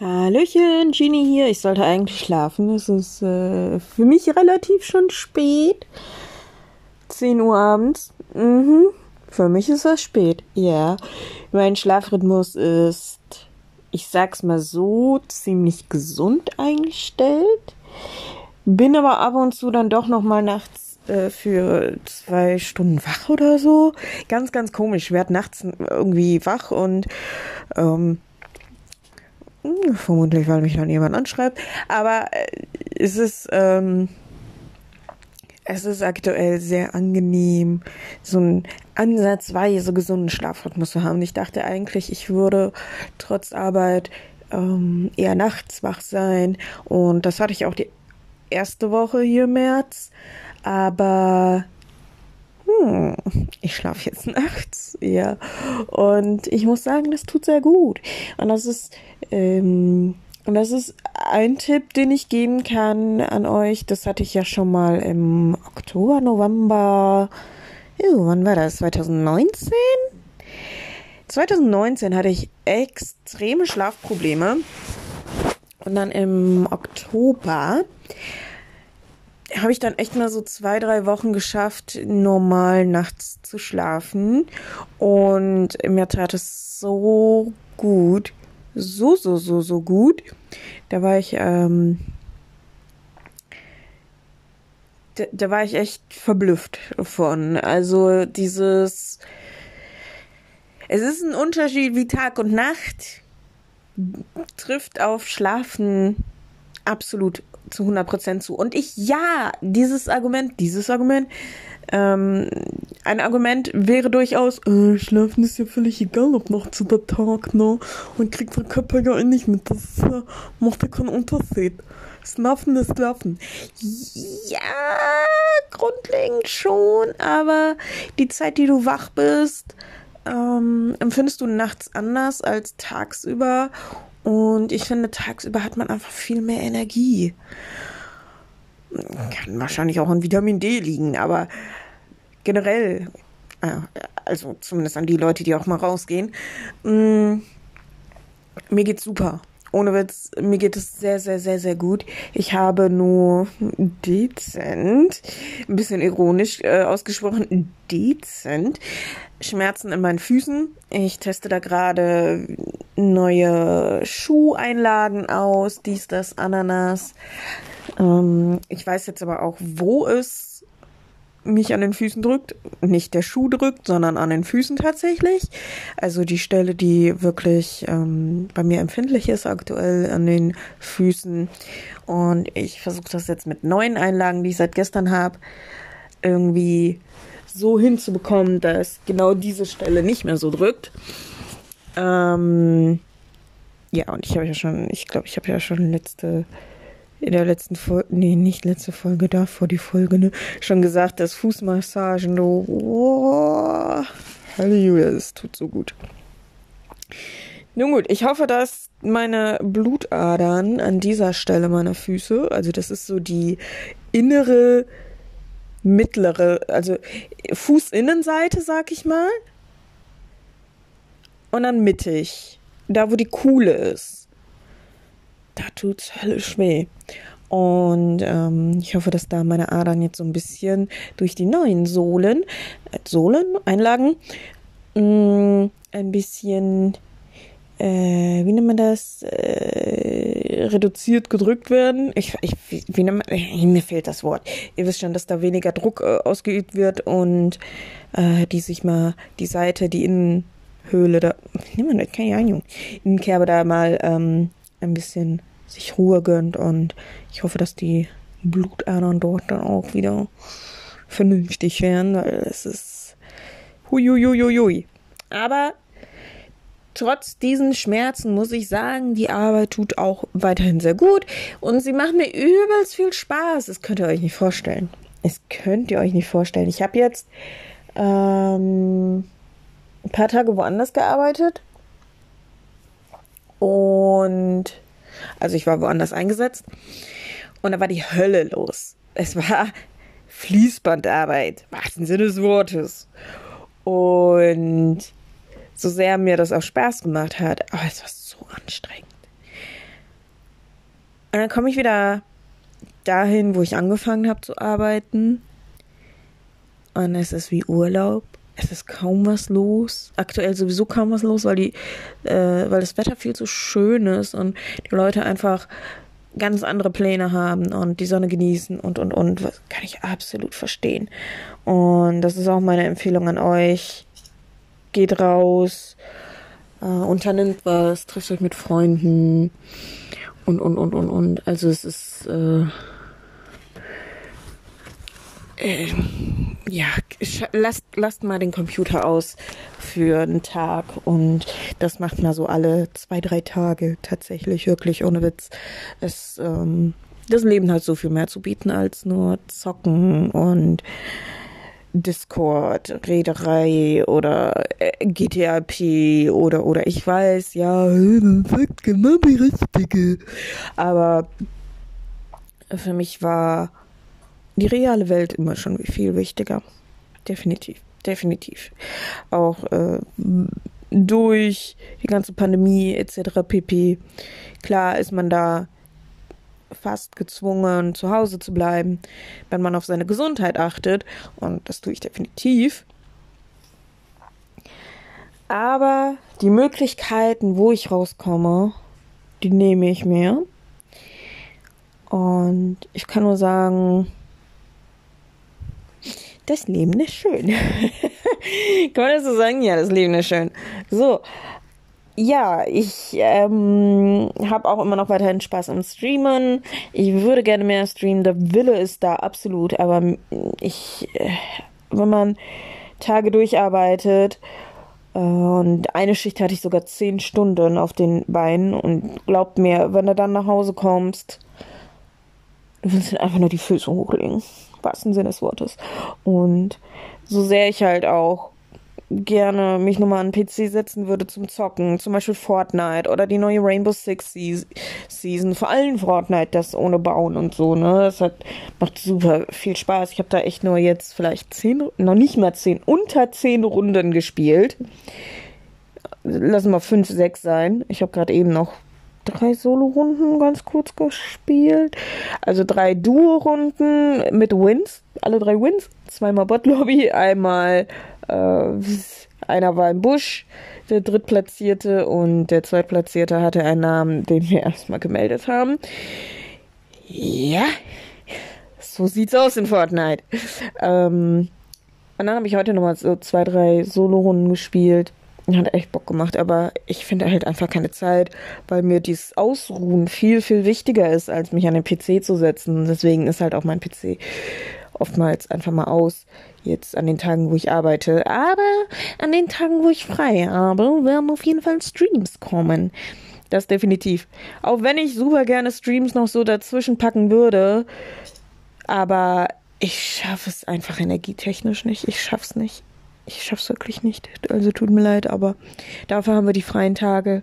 Hallöchen, Genie hier. Ich sollte eigentlich schlafen. Es ist äh, für mich relativ schon spät. 10 Uhr abends. Mhm. Für mich ist das spät. Ja. Mein Schlafrhythmus ist, ich sag's mal so, ziemlich gesund eingestellt. Bin aber ab und zu dann doch noch mal nachts äh, für zwei Stunden wach oder so. Ganz, ganz komisch. Ich werde nachts irgendwie wach und ähm, vermutlich, weil mich dann jemand anschreibt. Aber äh, es ist, ähm, es ist aktuell sehr angenehm, so einen ansatzweise gesunden Schlafrhythmus zu haben. Ich dachte eigentlich, ich würde trotz Arbeit ähm, eher nachts wach sein. Und das hatte ich auch die erste Woche hier im März. Aber hm, ich schlafe jetzt nachts, ja. Und ich muss sagen, das tut sehr gut. Und das ist, ähm, und das ist ein Tipp, den ich geben kann an euch. Das hatte ich ja schon mal im Oktober, November. Ew, wann war das? 2019? 2019 hatte ich extreme Schlafprobleme. Und dann im Oktober habe ich dann echt mal so zwei, drei Wochen geschafft, normal nachts zu schlafen. Und mir tat es so gut. So, so, so, so gut. Da war ich, ähm, da, da war ich echt verblüfft von. Also dieses, es ist ein Unterschied wie Tag und Nacht, trifft auf Schlafen absolut zu 100% zu. Und ich, ja, dieses Argument, dieses Argument, ähm, ein Argument wäre durchaus, äh, Schlafen ist ja völlig egal, ob nachts oder Tag, ne? Und kriegt der Körper eh nicht mit. Das äh, macht ja keinen Unterschied. Schlafen ist Schlafen. Ja, grundlegend schon, aber die Zeit, die du wach bist, ähm, empfindest du nachts anders als tagsüber und ich finde, tagsüber hat man einfach viel mehr Energie. Kann wahrscheinlich auch an Vitamin D liegen, aber generell, also zumindest an die Leute, die auch mal rausgehen, mm, mir geht's super. Ohne Witz, mir geht es sehr, sehr, sehr, sehr gut. Ich habe nur dezent, ein bisschen ironisch äh, ausgesprochen, dezent Schmerzen in meinen Füßen. Ich teste da gerade neue Schuheinlagen aus, dies, das, Ananas. Ähm, ich weiß jetzt aber auch, wo es mich an den Füßen drückt. Nicht der Schuh drückt, sondern an den Füßen tatsächlich. Also die Stelle, die wirklich ähm, bei mir empfindlich ist aktuell an den Füßen. Und ich versuche das jetzt mit neuen Einlagen, die ich seit gestern habe, irgendwie so hinzubekommen, dass genau diese Stelle nicht mehr so drückt. Ähm, ja, und ich habe ja schon, ich glaube, ich habe ja schon letzte, in der letzten Folge, nee, nicht letzte Folge, davor die Folge, ne, schon gesagt, dass Fußmassagen, oh, Halleluja, das tut so gut. Nun gut, ich hoffe, dass meine Blutadern an dieser Stelle meiner Füße, also das ist so die innere mittlere, also Fußinnenseite, sag ich mal. Und dann mittig, da wo die Kuhle ist. Da tut's höllisch weh. Und ähm, ich hoffe, dass da meine Adern jetzt so ein bisschen durch die neuen Sohlen, äh, Sohlen, Einlagen, mh, mm, ein bisschen äh, wie nennt man das, äh, reduziert gedrückt werden. Ich, ich, wie nennt man, äh, mir fehlt das Wort. Ihr wisst schon, dass da weniger Druck äh, ausgeübt wird und äh, die sich mal die Seite, die Innenhöhle da, das, keine Ahnung, Innenkerbe da mal ähm, ein bisschen sich Ruhe gönnt und ich hoffe, dass die Blutadern dort dann auch wieder vernünftig werden, weil es ist huiuiuiui. Aber trotz diesen Schmerzen muss ich sagen, die Arbeit tut auch weiterhin sehr gut und sie macht mir übelst viel Spaß. Das könnt ihr euch nicht vorstellen. Das könnt ihr euch nicht vorstellen. Ich habe jetzt ähm, ein paar Tage woanders gearbeitet und also ich war woanders eingesetzt und da war die Hölle los. Es war Fließbandarbeit, wahrsten Sinne des Wortes. Und so sehr mir das auch Spaß gemacht hat, aber es war so anstrengend. Und dann komme ich wieder dahin, wo ich angefangen habe zu arbeiten. Und es ist wie Urlaub. Es ist kaum was los. Aktuell sowieso kaum was los, weil die, äh, weil das Wetter viel zu schön ist und die Leute einfach ganz andere Pläne haben und die Sonne genießen und und und. Was kann ich absolut verstehen. Und das ist auch meine Empfehlung an euch. Geht raus, äh, unternimmt was, trifft euch mit Freunden und und und und und. Also es ist äh, äh, ja, lasst, lasst mal den Computer aus für einen Tag und das macht man so alle zwei, drei Tage tatsächlich, wirklich ohne Witz. Es, ähm, das Leben hat so viel mehr zu bieten als nur zocken und Discord, Rederei oder äh, GTAP oder oder ich weiß, ja, genau. Aber für mich war die reale Welt immer schon viel wichtiger. Definitiv, definitiv. Auch äh, durch die ganze Pandemie etc. pp. Klar ist man da fast gezwungen, zu Hause zu bleiben, wenn man auf seine Gesundheit achtet. Und das tue ich definitiv. Aber die Möglichkeiten, wo ich rauskomme, die nehme ich mir. Und ich kann nur sagen, das Leben ist schön. Kann man das so sagen? Ja, das Leben ist schön. So. Ja, ich ähm, habe auch immer noch weiterhin Spaß am Streamen. Ich würde gerne mehr streamen. Der Wille ist da absolut. Aber ich, äh, wenn man Tage durcharbeitet, äh, und eine Schicht hatte ich sogar zehn Stunden auf den Beinen. Und glaubt mir, wenn du dann nach Hause kommst, du willst einfach nur die Füße hochlegen wahrsten Sinne des Wortes. Und so sehr ich halt auch gerne mich nochmal an den PC setzen würde zum Zocken, zum Beispiel Fortnite oder die neue Rainbow Six Season, vor allem Fortnite, das ohne Bauen und so, ne, das hat, macht super viel Spaß. Ich habe da echt nur jetzt vielleicht zehn, noch nicht mal zehn, unter zehn Runden gespielt. Lassen wir fünf, sechs sein. Ich habe gerade eben noch drei Solo-Runden ganz kurz gespielt. Also drei Duo-Runden mit Wins. Alle drei Wins. Zweimal Bot-Lobby, einmal äh, einer war im Busch, der Drittplatzierte und der Zweitplatzierte hatte einen Namen, den wir erstmal gemeldet haben. Ja, so sieht's aus in Fortnite. Ähm, und dann habe ich heute nochmal so zwei, drei Solo-Runden gespielt. Hat echt Bock gemacht, aber ich finde halt einfach keine Zeit, weil mir dieses Ausruhen viel, viel wichtiger ist, als mich an den PC zu setzen. Deswegen ist halt auch mein PC oftmals einfach mal aus. Jetzt an den Tagen, wo ich arbeite. Aber an den Tagen, wo ich frei habe, werden auf jeden Fall Streams kommen. Das definitiv. Auch wenn ich super gerne Streams noch so dazwischen packen würde. Aber ich schaffe es einfach energietechnisch nicht. Ich schaff's nicht ich schaff's wirklich nicht. Also tut mir leid, aber dafür haben wir die freien Tage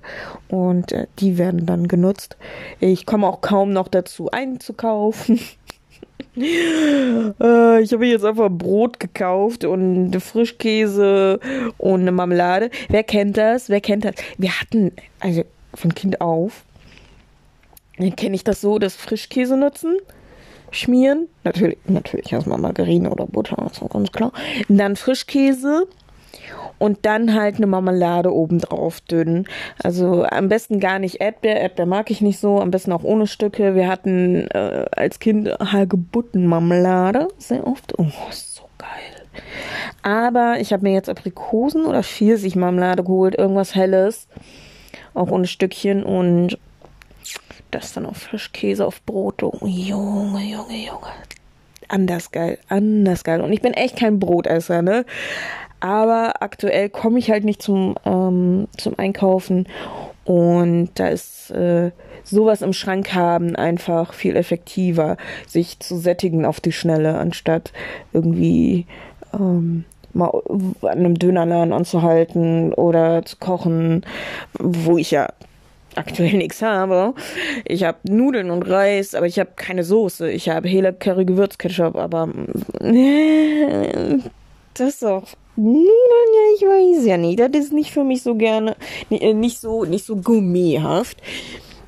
und äh, die werden dann genutzt. Ich komme auch kaum noch dazu einzukaufen. äh, ich habe jetzt einfach Brot gekauft und Frischkäse und eine Marmelade. Wer kennt das? Wer kennt das? Wir hatten, also von Kind auf, kenne ich das so, dass Frischkäse nutzen schmieren. Natürlich, natürlich erstmal Margarine oder Butter, das ist ganz klar. Dann Frischkäse und dann halt eine Marmelade oben drauf dünn. Also am besten gar nicht Erdbeer. Erdbeer mag ich nicht so. Am besten auch ohne Stücke. Wir hatten äh, als Kind Hagebuttenmarmelade sehr oft. Oh, so geil. Aber ich habe mir jetzt Aprikosen oder Pfirsichmarmelade geholt. Irgendwas Helles. Auch ohne Stückchen und das dann auf Frischkäse auf Brot. Oh, Junge, Junge, Junge. Anders geil, anders geil. Und ich bin echt kein Brotesser, ne? Aber aktuell komme ich halt nicht zum, ähm, zum Einkaufen. Und da ist äh, sowas im Schrank haben einfach viel effektiver, sich zu sättigen auf die Schnelle, anstatt irgendwie ähm, mal an einem Dönerladen anzuhalten oder zu kochen, wo ich ja aktuell nichts habe. Ich habe Nudeln und Reis, aber ich habe keine Soße. Ich habe Hela Curry Gewürzketchup, aber äh, das ist auch Nudeln, ja, ich weiß ja nicht. Das ist nicht für mich so gerne, äh, nicht so, nicht so gourmethaft.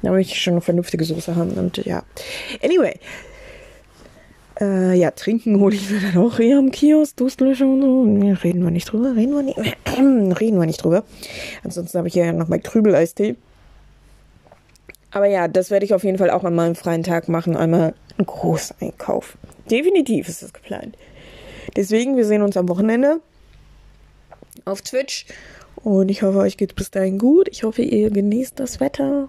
Da möchte ich schon eine vernünftige Soße haben. Und ja. Anyway. Äh, ja, trinken hole ich mir dann auch eher am Kiosk, Durstlöscher und so. Nee, reden wir nicht drüber, reden wir nicht, reden wir nicht drüber. Ansonsten habe ich ja noch mal Krübel-Eistee. Aber ja, das werde ich auf jeden Fall auch an meinem freien Tag machen. Einmal einen Großeinkauf. Definitiv ist das geplant. Deswegen, wir sehen uns am Wochenende auf Twitch. Und ich hoffe, euch geht es bis dahin gut. Ich hoffe, ihr genießt das Wetter.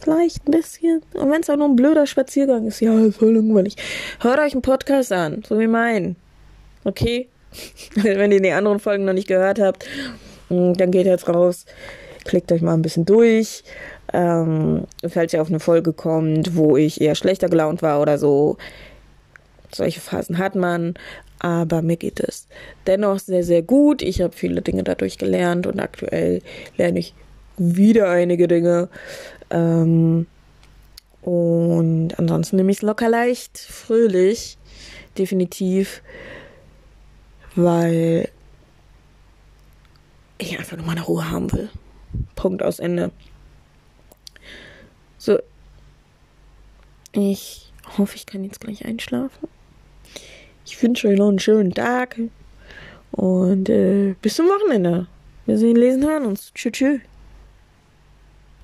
Vielleicht ein bisschen. Und wenn es auch nur ein blöder Spaziergang ist, ja, voll langweilig. Hört euch einen Podcast an, so wie meinen. Okay? wenn ihr die anderen Folgen noch nicht gehört habt, mm, dann geht jetzt raus, klickt euch mal ein bisschen durch. Ähm, falls ihr auf eine Folge kommt, wo ich eher schlechter gelaunt war oder so. Solche Phasen hat man, aber mir geht es dennoch sehr, sehr gut. Ich habe viele Dinge dadurch gelernt und aktuell lerne ich wieder einige Dinge. Ähm, und ansonsten nehme ich es locker leicht, fröhlich, definitiv, weil ich einfach nur meine Ruhe haben will. Punkt aus Ende. So, ich hoffe, ich kann jetzt gleich einschlafen. Ich wünsche euch noch einen schönen Tag und äh, bis zum Wochenende. Wir sehen, lesen, hören uns. Tschüss. tschüss.